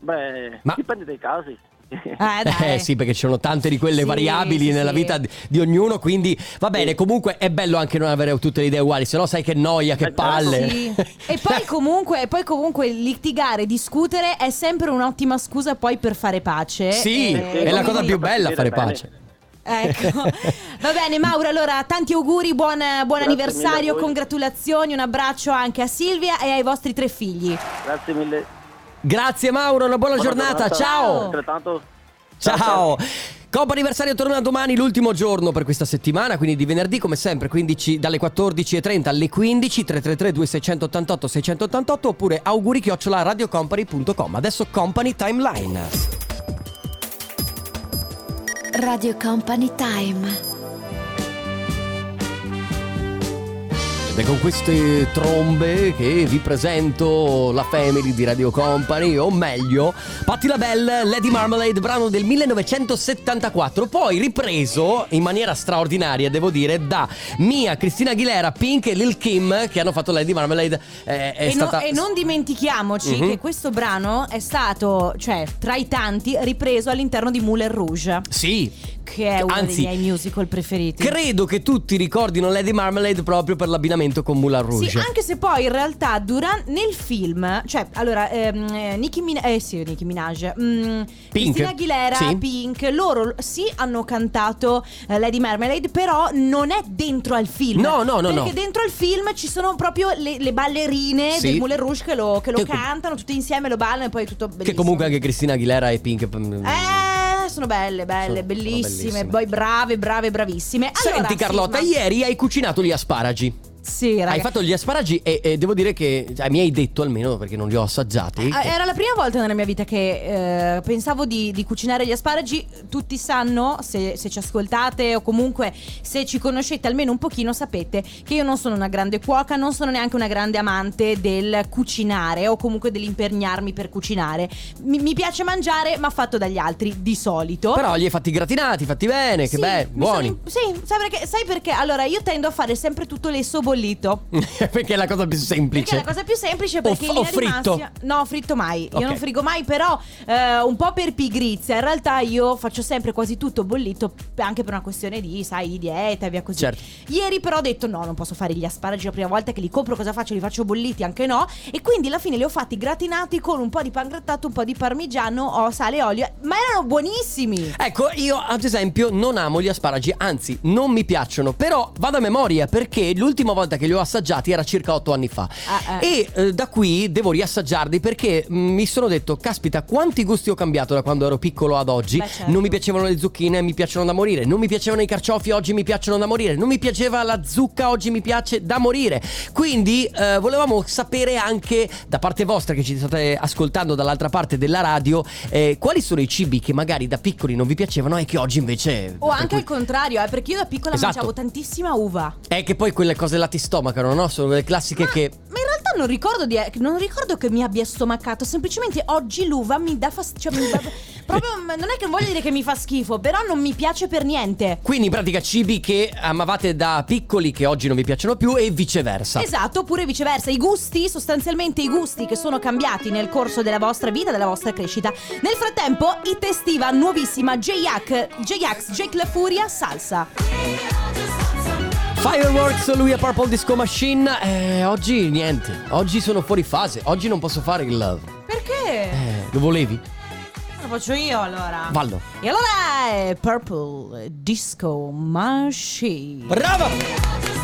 Speaker 5: Beh,
Speaker 2: Ma-
Speaker 5: dipende dai casi. <laughs>
Speaker 1: Eh, dai.
Speaker 2: Eh sì, perché ci sono tante di quelle
Speaker 1: Sì,
Speaker 2: variabili
Speaker 1: sì,
Speaker 2: nella
Speaker 1: sì.
Speaker 2: vita di, di ognuno, quindi va bene, comunque è bello anche non avere tutte le idee uguali, se no sai che noia, che
Speaker 5: Eh,
Speaker 2: palle.
Speaker 1: Sì. E poi <laughs> comunque, poi comunque litigare, discutere è sempre un'ottima scusa poi per fare pace.
Speaker 2: Sì,
Speaker 1: Eh,
Speaker 2: è la cosa più bella fare
Speaker 5: bene.
Speaker 2: pace.
Speaker 1: Ecco. <laughs> Va bene, Mauro. Allora, tanti auguri, buon, buon anniversario, congratulazioni, un abbraccio anche a Silvia e ai vostri tre figli.
Speaker 5: Grazie mille.
Speaker 2: Grazie Mauro, una buona,
Speaker 5: Buona
Speaker 2: giornata,
Speaker 5: giornata.
Speaker 2: ciao!
Speaker 5: Altrettanto.
Speaker 2: Ciao! Coppa anniversario torna domani, l'ultimo giorno per questa settimana, quindi di venerdì come sempre, 15 dalle 14.30 alle 15, 333 2688 688 oppure auguri chiocciola radiocompany.com. Adesso Company Timeline.
Speaker 9: Radio Company Time.
Speaker 2: E con queste trombe che vi presento la family di Radio Company, o meglio, Patti LaBelle, Lady Marmalade, brano del 1974, poi ripreso in maniera straordinaria, devo dire, da Mia, Cristina Aguilera, Pink e Lil Kim, che hanno fatto Lady Marmalade. eh,
Speaker 1: E, no-
Speaker 2: stata...
Speaker 1: e non dimentichiamoci
Speaker 2: Mhm.
Speaker 1: che questo brano è stato, cioè, tra i tanti, ripreso all'interno di Moulin Rouge,
Speaker 2: Sì,
Speaker 1: che è uno
Speaker 2: Anzi,
Speaker 1: dei miei musical preferiti.
Speaker 2: credo che tutti ricordino Lady Marmalade proprio per l'abbinamento con Moulin Rouge.
Speaker 1: Sì, anche se poi in realtà duran- nel film, cioè, allora, ehm, eh, Nicki Minaj, eh sì, Nicki Minaj, mm, Cristina Aguilera,
Speaker 2: Sì.
Speaker 1: Pink, loro sì hanno cantato eh, Lady Marmalade, però non è dentro al film.
Speaker 2: No, no, no,
Speaker 1: Perché
Speaker 2: no.
Speaker 1: dentro al film ci sono proprio le, le ballerine
Speaker 2: Sì.
Speaker 1: del Moulin Rouge che lo, che lo
Speaker 2: Che
Speaker 1: cantano tutte insieme, lo ballano e poi è tutto bellissimo.
Speaker 2: Che comunque anche Cristina Aguilera e Pink. mm,
Speaker 1: Eh, sono belle, belle,
Speaker 2: Sono- sono
Speaker 1: bellissime,
Speaker 2: bellissime.
Speaker 1: poi brave, brave, bravissime. Allora,
Speaker 2: Senti Carlotta,
Speaker 1: Sisma-
Speaker 2: ieri hai cucinato gli asparagi.
Speaker 1: Sì, raga.
Speaker 2: Hai fatto gli asparagi e, e devo dire che cioè, mi hai detto almeno perché non li ho assaggiati.
Speaker 1: Ah,
Speaker 2: che-
Speaker 1: Era la prima volta nella mia vita che eh, pensavo di, di cucinare gli asparagi. Tutti sanno, se, se ci ascoltate o comunque se ci conoscete almeno un pochino, sapete che io non sono una grande cuoca, non sono neanche una grande amante del cucinare o comunque dell'impegnarmi per cucinare. Mi, mi piace mangiare, ma fatto dagli altri di solito.
Speaker 2: Però li hai fatti gratinati, fatti bene, che
Speaker 1: Sì, mi sono
Speaker 2: buoni.
Speaker 1: in- sì, sai perché, sai perché? Allora, io tendo a fare sempre tutto lesso bollito. <laughs>
Speaker 2: perché è la cosa più semplice.
Speaker 1: Perché è la cosa più semplice
Speaker 2: O
Speaker 1: perché
Speaker 2: f- o
Speaker 1: di
Speaker 2: fritto?
Speaker 1: massima- No, fritto mai. Io
Speaker 2: Ok.
Speaker 1: non frigo mai, però eh, un po' per pigrizia. In realtà io faccio sempre quasi tutto bollito anche per una questione di, sai, di dieta e via così.
Speaker 2: Certo.
Speaker 1: Ieri però ho detto no, non posso fare gli asparagi la prima volta che li compro, cosa faccio? Li faccio bolliti anche no. E quindi alla fine li ho fatti gratinati con un po' di pan grattato, un po' di parmigiano, o sale e olio. Ma erano buonissimi.
Speaker 2: Ecco, io ad esempio non amo gli asparagi, anzi non mi piacciono, però vado a memoria perché l'ultima volta che li ho assaggiati era circa otto anni fa.
Speaker 1: Ah, eh.
Speaker 2: E eh, da qui devo riassaggiarli perché mm, mi sono detto, caspita, quanti gusti ho cambiato da quando ero piccolo ad oggi.
Speaker 1: Beh, certo.
Speaker 2: Non mi piacevano le zucchine, mi piacciono da morire. Non mi piacevano i carciofi, oggi mi piacciono da morire. Non mi piaceva la zucca, oggi mi piace da morire. Quindi eh, volevamo sapere anche da parte vostra che ci state ascoltando dall'altra parte della radio eh, quali sono i cibi che magari da piccoli non vi piacevano e che oggi invece...
Speaker 1: O anche al contrario, eh, perché io da piccola
Speaker 2: Esatto.
Speaker 1: mangiavo tantissima uva.
Speaker 2: È che poi quelle cose là ti stomacano, no? Sono le classiche
Speaker 1: Ma,
Speaker 2: che...
Speaker 1: ma in realtà non ricordo, di, non ricordo che mi abbia stomacato. Semplicemente oggi l'uva mi dà fastidio. Cioè, mi dà- <laughs> proprio non è che voglio dire che mi fa schifo, però non mi piace per niente.
Speaker 2: Quindi in pratica cibi che amavate da piccoli che oggi non vi piacciono più e viceversa.
Speaker 1: Esatto, oppure viceversa. I gusti, sostanzialmente i gusti che sono cambiati nel corso della vostra vita, della vostra crescita. Nel frattempo, It Estiva, nuovissima J-Ax, J-Ax, Jake La Furia, salsa.
Speaker 2: Fireworks, lui è Purple Disco Machine. Eh, oggi niente. Oggi sono fuori fase. Oggi non posso fare il love.
Speaker 1: Perché?
Speaker 2: Eh, lo volevi?
Speaker 1: Lo faccio io allora.
Speaker 2: Vallo.
Speaker 1: E allora è Purple Disco Machine.
Speaker 2: Brava!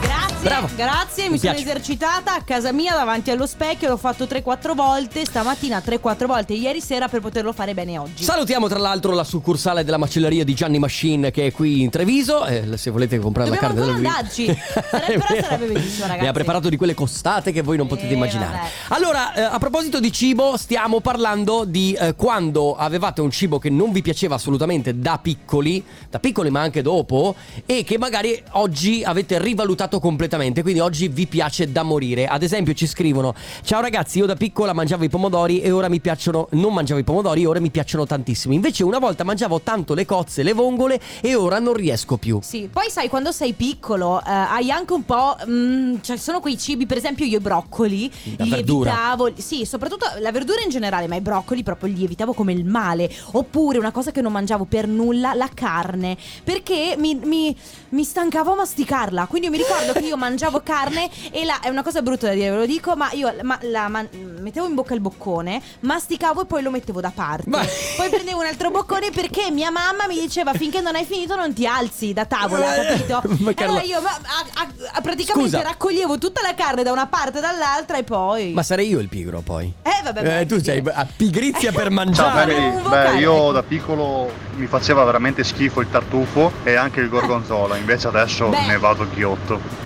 Speaker 1: Grazie,
Speaker 2: Bravo.
Speaker 1: grazie, mi,
Speaker 2: Mi
Speaker 1: sono
Speaker 2: piace.
Speaker 1: esercitata a casa mia davanti allo specchio, l'ho fatto 3-4 volte, stamattina 3-4 volte, ieri sera per poterlo fare bene oggi.
Speaker 2: Salutiamo tra l'altro la succursale della macelleria di Gianni Machine che è qui in Treviso. Eh, se volete comprare la
Speaker 1: Dobbiamo
Speaker 2: carne
Speaker 1: ancora
Speaker 2: della
Speaker 1: andarci. <laughs> Sarebbe- però sarebbe bellissimo, ragazzi.
Speaker 2: Mi ha preparato di quelle costate che voi non potete
Speaker 1: Eh,
Speaker 2: immaginare.
Speaker 1: vabbè.
Speaker 2: Allora, eh, a proposito di cibo, stiamo parlando di eh, quando avevate un cibo che non vi piaceva assolutamente da piccoli, da piccoli ma anche dopo, e che magari oggi avete rivalutato completamente, quindi oggi vi piace da morire. Ad esempio ci scrivono, ciao ragazzi, io da piccola mangiavo i pomodori e ora mi piacciono, non mangiavo i pomodori e ora mi piacciono tantissimo. Invece una volta mangiavo tanto le cozze, le vongole e ora non riesco più.
Speaker 1: Sì, poi sai, quando sei piccolo eh, hai anche un po'. mm, cioè, sono quei cibi, per esempio, io i broccoli
Speaker 2: La
Speaker 1: li
Speaker 2: verdura.
Speaker 1: evitavo. Sì, soprattutto la verdura in generale, ma i broccoli proprio li evitavo come il male. Oppure una cosa che non mangiavo per nulla, la carne. Perché mi, mi, mi stancavo a masticarla. Quindi io mi ricordo che io mangiavo carne e la, è una cosa brutta da dire, ve lo dico, ma io ma- la man- mettevo in bocca il boccone, masticavo e poi lo mettevo da parte.
Speaker 2: Ma-
Speaker 1: Poi prendevo un altro boccone perché mia mamma mi diceva finché non hai finito non ti alzi da tavola,
Speaker 2: Eh,
Speaker 1: capito? <laughs>
Speaker 2: ma
Speaker 1: E allora io ma- a- a- a- praticamente
Speaker 2: Scusa.
Speaker 1: raccoglievo tutta la carne da una parte e dall'altra e poi...
Speaker 2: Ma sarei io il pigro poi.
Speaker 1: Eh vabbè.
Speaker 2: Eh, tu sei a pigrizia per <laughs>
Speaker 9: Ciao
Speaker 2: mangiare.
Speaker 1: vocale.
Speaker 9: beh io da piccolo mi faceva veramente schifo il tartufo e anche il gorgonzola, invece adesso
Speaker 1: Beh.
Speaker 9: ne vado ghiotto.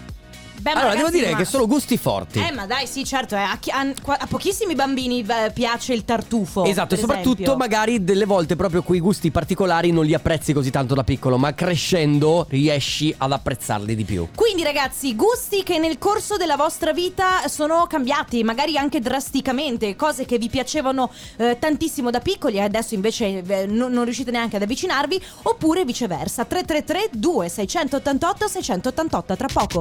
Speaker 1: Beh,
Speaker 2: allora, devo
Speaker 1: ragazzi,
Speaker 2: dire
Speaker 1: ma-
Speaker 2: che sono gusti forti.
Speaker 1: Eh, ma dai, sì, certo, eh, a, chi- a- a pochissimi bambini eh, piace il tartufo.
Speaker 2: Esatto, e soprattutto
Speaker 1: esempio.
Speaker 2: magari delle volte proprio quei gusti particolari non li apprezzi così tanto da piccolo, ma crescendo riesci ad apprezzarli di più.
Speaker 1: Quindi ragazzi, gusti che nel corso della vostra vita sono cambiati, magari anche drasticamente, cose che vi piacevano eh, tantissimo da piccoli e adesso invece eh, non, non riuscite neanche ad avvicinarvi, oppure viceversa. 333 2688 688 tra poco.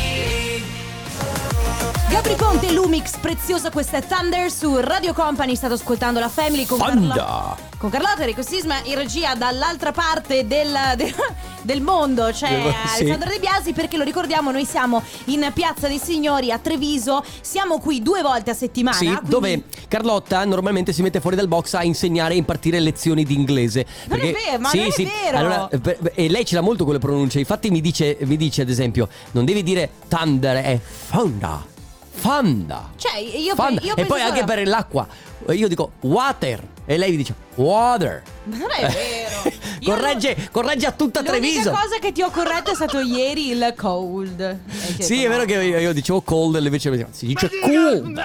Speaker 1: Gabri Ponte, Lumix, preziosa questa è Thunder su Radio Company, state ascoltando la Family con. Carlo- Con Carlotta, Enrico Sisma in regia dall'altra parte del, de- <laughs> del mondo c'è
Speaker 2: Devo- sì.
Speaker 1: Alessandro De Biasi perché lo ricordiamo noi siamo in Piazza dei Signori a Treviso, siamo qui due volte a settimana.
Speaker 2: Sì,
Speaker 1: quindi-
Speaker 2: dove Carlotta normalmente si mette fuori dal box a insegnare e impartire lezioni di inglese.
Speaker 1: Non è vero, ma
Speaker 2: sì,
Speaker 1: non è
Speaker 2: sì.
Speaker 1: vero.
Speaker 2: Allora, e lei ce l'ha molto con le pronunce. Infatti, mi dice, mi dice ad esempio: non devi dire thunder, è fonda. Fanda.
Speaker 1: Cioè, io, pe-
Speaker 2: Fanda.
Speaker 1: io
Speaker 2: e poi anche
Speaker 1: solo-
Speaker 2: per l'acqua. Io dico water. E lei mi dice water.
Speaker 1: Ma non è vero. <laughs>
Speaker 2: Corregge, corregge a tutta
Speaker 1: L'unica
Speaker 2: Treviso.
Speaker 1: cosa che ti ho corretto è stato ieri il cold.
Speaker 2: Sì, è vero che io, io dicevo cold e invece mi diceva, si dice cold.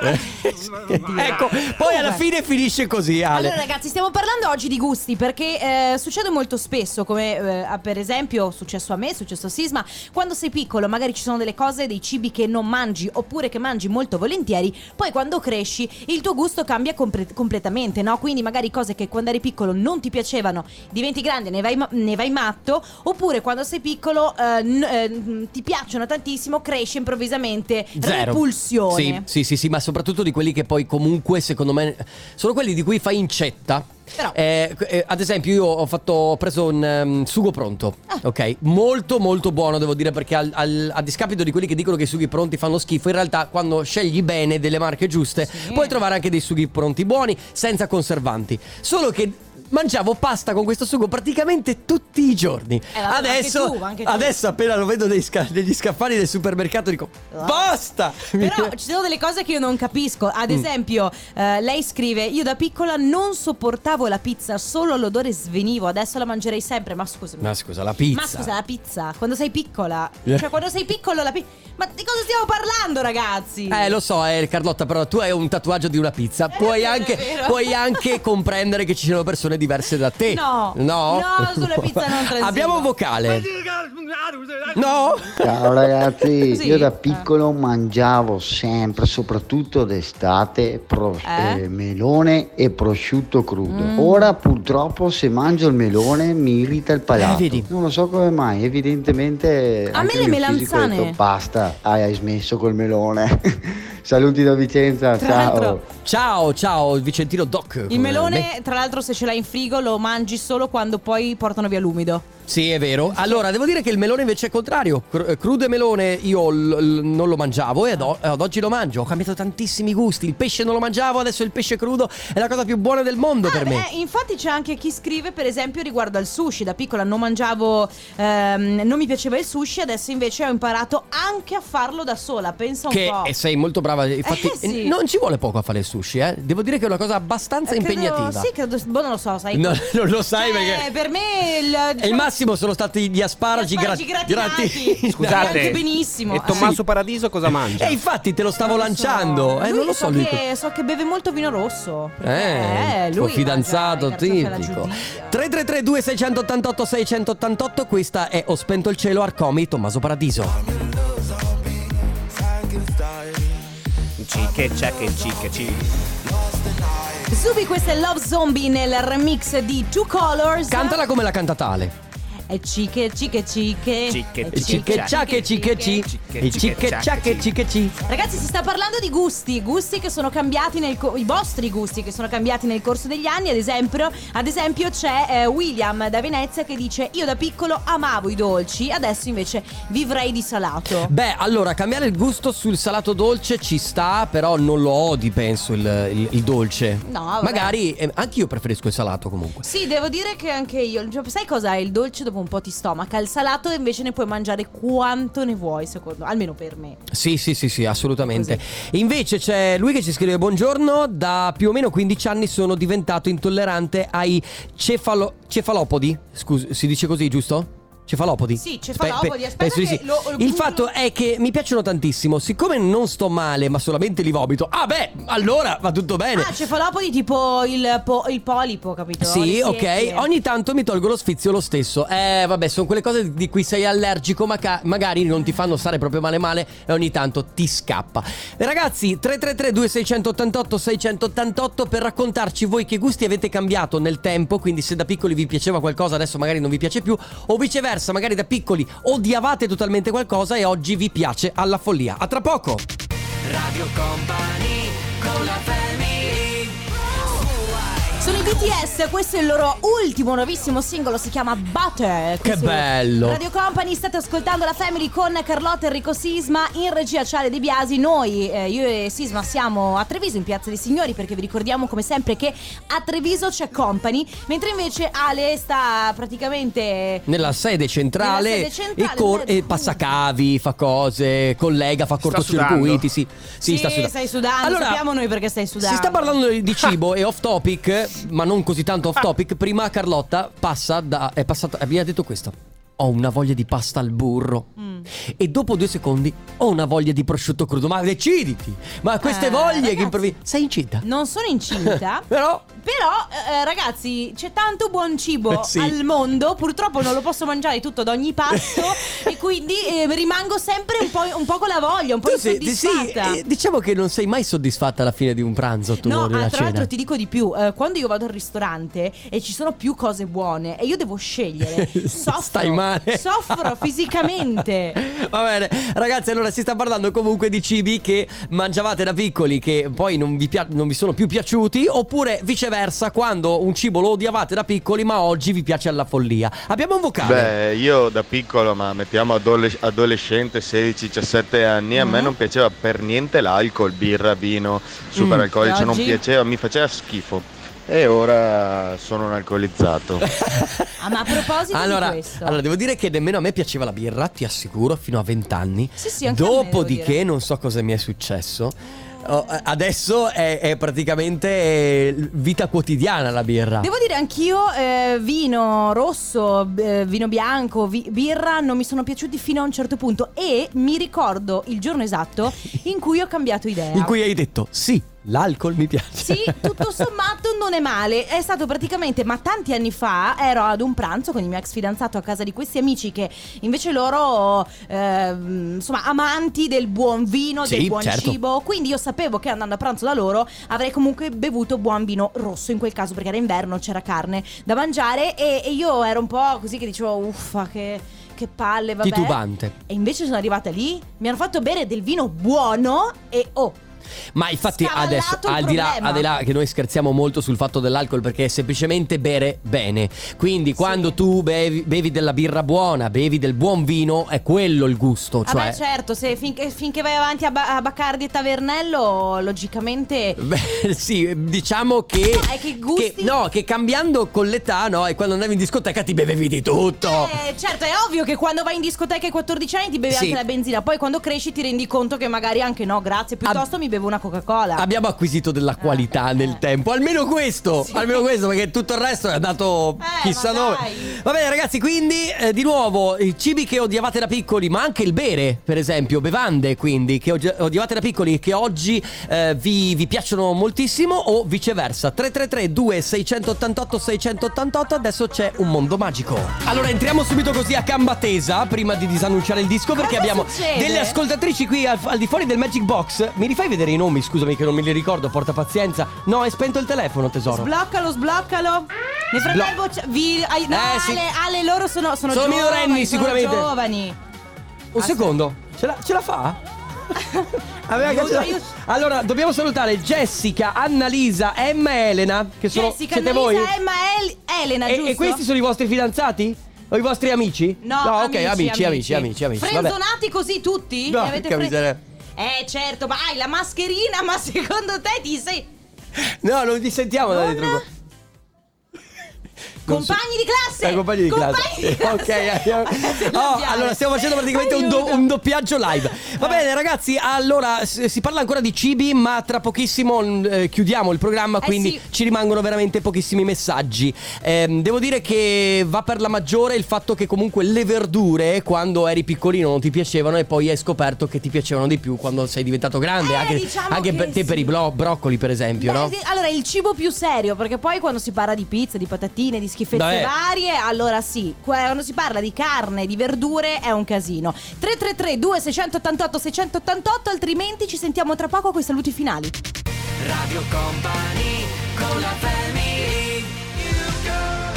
Speaker 2: <laughs> ecco, poi alla fine finisce così, Ale.
Speaker 1: Allora ragazzi stiamo parlando oggi di gusti perché eh, succede molto spesso come eh, per esempio è successo a me, è successo a Sisma Quando sei piccolo magari ci sono delle cose, dei cibi che non mangi oppure che mangi molto volentieri Poi quando cresci il tuo gusto cambia compre- completamente no? Quindi magari cose che quando eri piccolo non ti piacevano diventi grande e ne vai, ma- ne vai matto Oppure quando sei piccolo eh, n- eh, ti piacciono tantissimo cresci improvvisamente
Speaker 2: Zero.
Speaker 1: repulsione
Speaker 2: Sì, sì, sì, sì, ma soprattutto di quelli che poi comunque secondo me sono quelli di cui fai incetta.
Speaker 1: Però-
Speaker 2: Eh, eh, ad esempio io ho, fatto, ho preso un ehm, sugo pronto,
Speaker 1: Ah.
Speaker 2: ok? Molto molto buono devo dire perché al- al- a discapito di quelli che dicono che i sughi pronti fanno schifo, in realtà quando scegli bene delle marche giuste puoi trovare anche dei sughi pronti buoni senza conservanti. Solo che... Mangiavo pasta con questo sugo praticamente tutti i giorni.
Speaker 1: Eh, vabbè,
Speaker 2: adesso,
Speaker 1: anche tu, anche tu.
Speaker 2: adesso appena lo vedo negli, sca- negli scaffali del supermercato dico basta!
Speaker 1: Però ci sono delle cose che io non capisco.
Speaker 2: Mm.
Speaker 1: Ad esempio, eh, lei scrive: Io da piccola non sopportavo la pizza, solo l'odore svenivo. Adesso la mangerei sempre. Ma scusami.
Speaker 2: Ma scusa, la pizza.
Speaker 1: Ma scusa, la pizza, quando sei piccola.
Speaker 2: Eh.
Speaker 1: Cioè, quando sei piccolo, la pizza. Ma di cosa stiamo parlando, ragazzi?
Speaker 2: Eh, lo so, eh, Carlotta, però tu hai un tatuaggio di una pizza. Puoi,
Speaker 1: vero,
Speaker 2: anche, puoi anche <laughs> comprendere che ci siano persone diverse da te.
Speaker 1: No.
Speaker 2: No?
Speaker 1: No, sulla pizza non. <laughs>
Speaker 2: Abbiamo vocale. No?
Speaker 10: Ciao ragazzi,
Speaker 1: Sì.
Speaker 10: io da piccolo mangiavo sempre, soprattutto d'estate, pro-
Speaker 1: Eh?
Speaker 10: eh, melone e prosciutto crudo.
Speaker 1: Mm.
Speaker 10: Ora purtroppo se mangio il melone mi irrita il palato.
Speaker 2: Eh.
Speaker 10: Non lo so come mai, evidentemente
Speaker 1: A me le melanzane.
Speaker 10: detto, basta, hai, hai smesso col melone. <laughs> Saluti da Vicenza,
Speaker 1: Tra
Speaker 10: ciao.
Speaker 2: Ciao, ciao, Vicentino Doc.
Speaker 1: Il melone, tra l'altro, se ce l'hai in frigo, lo mangi solo quando poi portano via l'umido.
Speaker 2: Sì, è vero. Allora, devo dire che il melone invece è contrario. Cr- crudo e melone io l- l- non lo mangiavo e ad, o- ad oggi lo mangio. Ho cambiato tantissimi gusti. Il pesce non lo mangiavo, adesso il pesce crudo è la cosa più buona del mondo per me.
Speaker 1: Eh, infatti c'è anche chi scrive, per esempio, riguardo al sushi. Da piccola non mangiavo, ehm, non mi piaceva il sushi, adesso invece ho imparato anche a farlo da sola. Pensa un
Speaker 2: Che
Speaker 1: po'.
Speaker 2: eh, sei molto brava. Infatti,
Speaker 1: Eh, sì.
Speaker 2: non ci vuole poco a fare il sushi, eh. Devo dire che è una cosa abbastanza
Speaker 1: Eh, credo-
Speaker 2: impegnativa.
Speaker 1: Sì, credo, boh, non lo so, sai.
Speaker 2: No, <laughs> non lo sai
Speaker 1: Eh,
Speaker 2: perché.
Speaker 1: per me il,
Speaker 2: E il
Speaker 1: diciamo,
Speaker 2: massimo sono stati gli asparagi,
Speaker 1: gli asparagi
Speaker 2: gra-
Speaker 1: gratinati.
Speaker 2: grati-
Speaker 1: Scusate. Anche benissimo.
Speaker 11: E Tommaso
Speaker 1: Eh.
Speaker 11: Paradiso cosa mangia?
Speaker 2: E infatti te lo stavo
Speaker 1: Non lo so.
Speaker 2: lanciando. Eh,
Speaker 1: Lui
Speaker 2: non lo
Speaker 1: so,
Speaker 2: so. lui-
Speaker 1: che, so che beve molto vino rosso.
Speaker 2: Eh,
Speaker 1: lui
Speaker 2: tuo fidanzato tipico.
Speaker 1: giudia.
Speaker 2: 3332 688 688 Questa è Ho spento il cielo Arcomi Tommaso Paradiso
Speaker 11: Cicche, cecche, cicche, cicche.
Speaker 1: Zubi, questa è Love Zombie nel remix di Two Colors.
Speaker 2: Cantala come la canta tale
Speaker 1: E ciche, ciche, ciche.
Speaker 11: Cicche,
Speaker 1: E
Speaker 2: Cicche ciacche cicche ci E cicche ciacche cicche ci
Speaker 1: Ragazzi, si sta parlando di gusti, gusti che sono cambiati nel co- i vostri gusti che sono cambiati nel corso degli anni. Ad esempio, ad esempio c'è eh, William da Venezia che dice: Io da piccolo amavo i dolci, adesso invece vivrei di salato.
Speaker 2: Beh allora cambiare il gusto sul salato dolce ci sta Però non lo odi penso il, il- il dolce
Speaker 1: No, vabbè.
Speaker 2: Magari eh, anche io preferisco il salato comunque
Speaker 1: Sì, devo dire che anche io. cioè, sai cosa? Il dolce dopo un po' ti stomaca. Il salato invece ne puoi mangiare quanto ne vuoi, secondo Almeno per me.
Speaker 2: Sì, sì, sì, sì, assolutamente. Invece c'è lui che ci scrive: Buongiorno, da più o meno 15 anni sono diventato intollerante ai cefalo- cefalopodi. Scusi, si dice così, giusto? Cefalopodi?
Speaker 1: Sì, cefalopodi,
Speaker 2: Pe- pe-
Speaker 1: aspetta che
Speaker 2: sì.
Speaker 1: lo- lo
Speaker 2: Il fatto è che mi piacciono tantissimo. Siccome non sto male, ma solamente li vomito. Ah, beh, allora va tutto bene.
Speaker 1: Ah, cefalopodi tipo il, po- il polipo, capito?
Speaker 2: Sì, ok.
Speaker 1: siepi.
Speaker 2: Ogni tanto mi tolgo lo sfizio lo stesso. Eh, vabbè, sono quelle cose di cui sei allergico, ma ca- magari non ti fanno stare proprio male male e ogni tanto ti scappa. Ragazzi, 333 2688 688 per raccontarci voi che gusti avete cambiato nel tempo, quindi se da piccoli vi piaceva qualcosa, adesso magari non vi piace più, o viceversa, magari da piccoli odiavate totalmente qualcosa e oggi vi piace alla follia. A tra poco.
Speaker 3: Radio Company con la
Speaker 1: Sono i BTS, questo è il loro ultimo nuovissimo singolo, si chiama Butter.
Speaker 2: Che bello.
Speaker 1: Radio Company, state ascoltando la Family con Carlotta Enrico Sisma, in regia Ciale De Biasi. Noi, eh, io e Sisma, siamo a Treviso, in Piazza dei Signori, perché vi ricordiamo come sempre che a Treviso c'è Company, mentre invece Ale sta praticamente...
Speaker 2: Nella sede centrale,
Speaker 1: Nella sede centrale,
Speaker 2: e, cor- e passa cavi, fa cose, collega, fa cortocircuiti. Sì, sì,
Speaker 1: Sì,
Speaker 2: sta sudando.
Speaker 1: stai sudando,
Speaker 2: Allora,
Speaker 1: sappiamo noi perché stai sudando.
Speaker 2: Si sta parlando di cibo e off topic, ma non così tanto off topic. Prima Carlotta passa da. È passata. Mi ha detto questo. Ho una voglia di pasta al burro.
Speaker 1: Mm.
Speaker 2: E dopo due secondi ho una voglia di prosciutto crudo. Ma deciditi! Ma queste
Speaker 1: Eh,
Speaker 2: voglie
Speaker 1: ragazzi.
Speaker 2: che improvvi. Sei incinta?
Speaker 1: Non sono incinta. <laughs>
Speaker 2: Però.
Speaker 1: Però, eh, ragazzi, c'è tanto buon cibo
Speaker 2: Eh, <laughs> sì.
Speaker 1: al mondo. Purtroppo non lo posso mangiare tutto ad ogni pasto. <laughs> e quindi eh, rimango sempre un po', un po' con la voglia, un po'
Speaker 2: Tu sei- sì,
Speaker 1: insoddisfatta.
Speaker 2: eh, diciamo che non sei mai soddisfatta alla fine di un pranzo tu
Speaker 1: No, ah, tra
Speaker 2: cena.
Speaker 1: l'altro ti dico di più, eh, quando io vado al ristorante e ci sono più cose buone e io devo scegliere, <laughs> soffro,
Speaker 2: Stai male.
Speaker 1: soffro fisicamente.
Speaker 2: Va bene, ragazzi, allora si sta parlando comunque di cibi che mangiavate da piccoli che poi non vi, pia- non vi sono più piaciuti, oppure viceversa, quando un cibo lo odiavate da piccoli, ma oggi vi piace alla follia. Abbiamo un vocale.
Speaker 12: Beh, io da piccolo, ma mettiamo adoles- adolescente, 16-17 anni, a me
Speaker 1: Mm.
Speaker 12: non piaceva per niente l'alcol, birra, vino, super
Speaker 2: Mm.
Speaker 12: alcolici, non
Speaker 1: oggi?
Speaker 12: piaceva, mi faceva schifo. E ora sono un alcolizzato. <laughs>
Speaker 1: Ah, ma a proposito
Speaker 2: Allora,
Speaker 1: di questo,
Speaker 2: allora, devo dire che nemmeno a me piaceva la birra, ti assicuro, fino a 20 anni.
Speaker 1: Sì, sì, anche a me,
Speaker 2: Dopodiché, non so cosa mi è successo. Oh, eh, adesso è, è praticamente eh, vita quotidiana la birra.
Speaker 1: Devo dire anch'io eh, vino rosso, eh, vino bianco, vi- birra non mi sono piaciuti fino a un certo punto e mi ricordo il giorno esatto <laughs> in cui ho cambiato idea.
Speaker 2: In cui hai detto sì, l'alcol mi piace.
Speaker 1: Sì, tutto <laughs> sommato non è male. È stato praticamente, ma tanti anni fa ero ad un pranzo con il mio ex fidanzato a casa di questi amici che invece loro, ehm, insomma, amanti del buon vino,
Speaker 2: Sì,
Speaker 1: del buon
Speaker 2: certo.
Speaker 1: cibo. Quindi io sapevo che andando a pranzo da loro avrei comunque bevuto buon vino rosso in quel caso perché era inverno, c'era carne da mangiare e, e io ero un po' così che dicevo, uffa, che, che palle, vabbè.
Speaker 2: Titubante.
Speaker 1: E invece sono arrivata lì, mi hanno fatto bere del vino buono e oh.
Speaker 2: Ma infatti adesso, al di, là, al di là che noi scherziamo molto sul fatto dell'alcol perché è semplicemente bere bene. Quindi quando tu bevi, bevi della birra buona, bevi del buon vino, è quello il gusto. Cioè,
Speaker 1: Vabbè, certo, se finché, finché vai avanti a, Ba- a Baccardi e Tavernello, logicamente.
Speaker 2: Beh, <laughs> sì, diciamo che,
Speaker 1: No, è che gusti-
Speaker 2: no, che cambiando con l'età, no, e quando andavi in discoteca ti bevevi di tutto.
Speaker 1: Eh, certo, è ovvio che quando vai in discoteca ai 14 anni ti bevi
Speaker 2: Sì.
Speaker 1: anche la benzina. Poi quando cresci ti rendi conto che magari anche no, grazie. Piuttosto mi bevo una Coca-Cola.
Speaker 2: Abbiamo acquisito della qualità nel tempo, almeno questo, almeno questo, perché tutto il resto è andato
Speaker 1: Eh,
Speaker 2: chissà dove. Va bene, ragazzi, quindi eh, di nuovo i cibi che odiavate da piccoli, ma anche il bere, per esempio, bevande, quindi che odi- odiavate da piccoli e che oggi eh, vi, vi piacciono moltissimo, o viceversa. 333 2688 688 adesso c'è un mondo magico. Allora entriamo subito così a gamba tesa prima di disannunciare il disco perché
Speaker 1: Cosa
Speaker 2: abbiamo
Speaker 1: succede?
Speaker 2: delle ascoltatrici qui al, al di fuori del Magic Box. Mi rifai vedere i nomi? Scusami che non me li ricordo, porta pazienza. No, hai spento il telefono, tesoro.
Speaker 1: Sbloccalo, sbloccalo. Nel frattempo, c'è- vi, ai- no,
Speaker 2: Eh, sì.
Speaker 1: Ale, Ale, loro sono, sono,
Speaker 2: Sono
Speaker 1: giovani,
Speaker 2: minorenni,
Speaker 1: sono
Speaker 2: sicuramente.
Speaker 1: giovani.
Speaker 2: Un secondo, ce la, ce la fa? <laughs> Allora, dobbiamo salutare Jessica, Annalisa, Emma e Elena. Che sono.
Speaker 1: Jessica,
Speaker 2: siete
Speaker 1: Annalisa,
Speaker 2: voi?
Speaker 1: Emma, El- Elena,
Speaker 2: E,
Speaker 1: giusto?
Speaker 2: e questi sono i vostri fidanzati? O i vostri amici?
Speaker 1: No,
Speaker 2: ok, amici, amici, amici, amici. vabbè.
Speaker 1: Frenzonati così tutti?
Speaker 2: No,
Speaker 1: avete
Speaker 2: che
Speaker 1: fre-
Speaker 2: miseria.
Speaker 1: Eh, certo, ma hai la mascherina, ma secondo te ti sei.
Speaker 2: No, non ti sentiamo da so-
Speaker 1: Compagni di classe!
Speaker 2: Eh, compagni di classe.
Speaker 1: Compagni di <laughs> classe!
Speaker 2: Ok, <laughs> andiamo. Oh, allora stiamo facendo praticamente un, do- un doppiaggio live. Va bene, ragazzi. Allora si parla ancora di cibi, ma tra pochissimo eh, chiudiamo il programma.
Speaker 1: Eh
Speaker 2: Quindi
Speaker 1: sì.
Speaker 2: ci rimangono veramente pochissimi messaggi. Ehm, devo dire che va per la maggiore il fatto che comunque le verdure, quando eri piccolino, non ti piacevano, e poi hai scoperto che ti piacevano di più quando sei diventato grande.
Speaker 1: Eh,
Speaker 2: anche
Speaker 1: diciamo
Speaker 2: anche
Speaker 1: che
Speaker 2: per te per i blo- broccoli, per esempio,
Speaker 1: Beh,
Speaker 2: no?
Speaker 1: sì, Allora, il cibo più serio, perché poi quando si parla di pizza, di patatine, di schifezze
Speaker 2: Beh.
Speaker 1: varie, allora sì, quando si parla di carne, di verdure è un casino. 333 2688 688, altrimenti ci sentiamo tra poco con i saluti finali.
Speaker 3: Radio Company con la family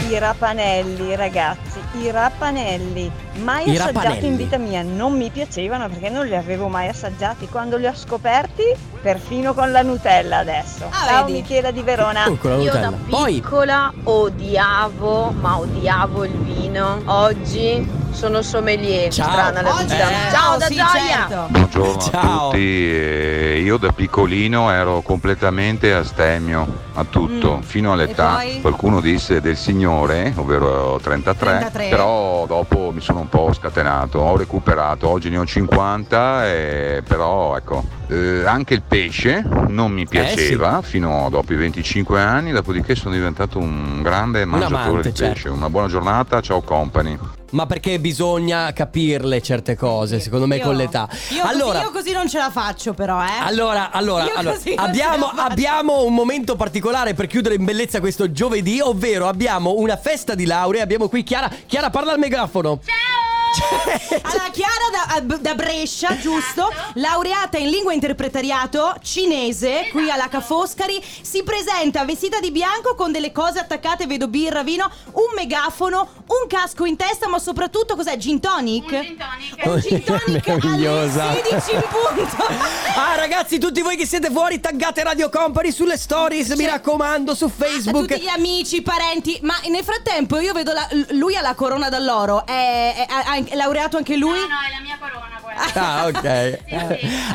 Speaker 13: I rapanelli, ragazzi, i rapanelli. Mai
Speaker 2: I
Speaker 13: assaggiati
Speaker 2: rapanelli.
Speaker 13: in vita mia, non mi piacevano perché non li avevo mai assaggiati. Quando li ho scoperti, perfino con la Nutella adesso.
Speaker 1: Ah,
Speaker 13: Ciao
Speaker 1: vedi?
Speaker 13: Michela di Verona.
Speaker 2: Uh, con la
Speaker 14: Io
Speaker 2: Nutella.
Speaker 14: da
Speaker 2: Poi
Speaker 14: piccola odiavo, ma odiavo il vino. Oggi sono sommelier.
Speaker 2: Ciao.
Speaker 14: Strana la
Speaker 1: Oggi
Speaker 14: vita.
Speaker 1: eh,
Speaker 14: Ciao da
Speaker 1: sì,
Speaker 14: Gioia.
Speaker 1: certo.
Speaker 15: Buongiorno
Speaker 2: Ciao.
Speaker 15: a tutti, eh, io da piccolino ero completamente astemio a tutto,
Speaker 1: Mm.
Speaker 15: fino all'età, qualcuno disse del signore, ovvero 33,
Speaker 1: 33.
Speaker 15: però dopo mi sono un po' scatenato, ho recuperato, oggi ne ho 50, e però ecco, eh, anche il pesce non mi piaceva fino a dopo i 25 anni, dopodiché sono diventato un grande mangiatore
Speaker 2: amante,
Speaker 15: di pesce.
Speaker 2: certo.
Speaker 15: Una buona giornata, ciao company.
Speaker 2: Ma perché bisogna capirle certe cose, secondo me,
Speaker 1: Io-
Speaker 2: con l'età.
Speaker 1: Io,
Speaker 2: allora,
Speaker 1: così, io così non ce la faccio, però, eh.
Speaker 2: allora, allora, allora, abbiamo, abbiamo un momento particolare per chiudere in bellezza questo giovedì, ovvero abbiamo una festa di laurea. Abbiamo qui Chiara. Chiara, parla al megafono.
Speaker 1: Allora, Chiara da, da Brescia, giusto? Laureata in lingua interpretariato cinese, qui alla Ca' Foscari, si presenta vestita di bianco con delle cose attaccate, vedo birra, vino, un megafono, un casco in testa, ma soprattutto cos'è? Gin tonic? Un gin tonic. Un gin <laughs> tonic
Speaker 2: Meravigliosa.
Speaker 1: alle 16 in punto.
Speaker 2: Ah, ragazzi, tutti voi che siete fuori, taggate Radio Company sulle stories, mi raccomando, su Facebook.
Speaker 1: tutti gli amici, parenti, ma nel frattempo io vedo la- lui ha la corona d'alloro, è, è- è- è laureato anche lui? No, no, è la mia corona
Speaker 2: Ah, ok.
Speaker 1: Eh,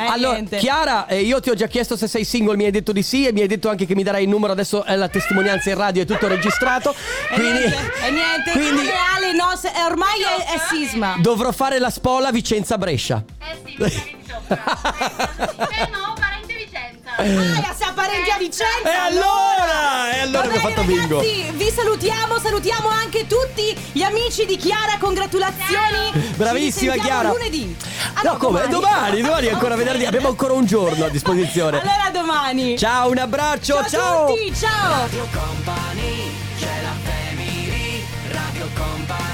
Speaker 2: allora,
Speaker 1: niente.
Speaker 2: Chiara, eh, io ti ho già chiesto se sei single, mi hai detto di sì e mi hai detto anche che mi darai il numero. Adesso è la testimonianza in radio, è tutto registrato.
Speaker 1: E
Speaker 2: Quindi,
Speaker 1: niente, e niente,
Speaker 2: quindi
Speaker 1: Ale, no, se- eh, ormai è, è sisma.
Speaker 2: dovrò fare la spola Vicenza-Brescia. <laughs>
Speaker 1: Eh. Aia, siamo parenti a eh, Vicenza! Certo.
Speaker 2: E allora! E allora
Speaker 1: abbiamo
Speaker 2: fatto
Speaker 1: ragazzi, bingo! Vi salutiamo, salutiamo anche tutti gli amici di Chiara, congratulazioni!
Speaker 2: Bravissima Chiara!
Speaker 1: lunedì! Ah,
Speaker 2: no, come? Domani, domani, domani è ancora venerdì, abbiamo ancora un giorno a disposizione. <laughs>
Speaker 1: allora domani!
Speaker 2: Ciao, un abbraccio,
Speaker 1: ciao! Ciao a tutti, ciao!
Speaker 3: Radio Company, c'è la family, Radio Company.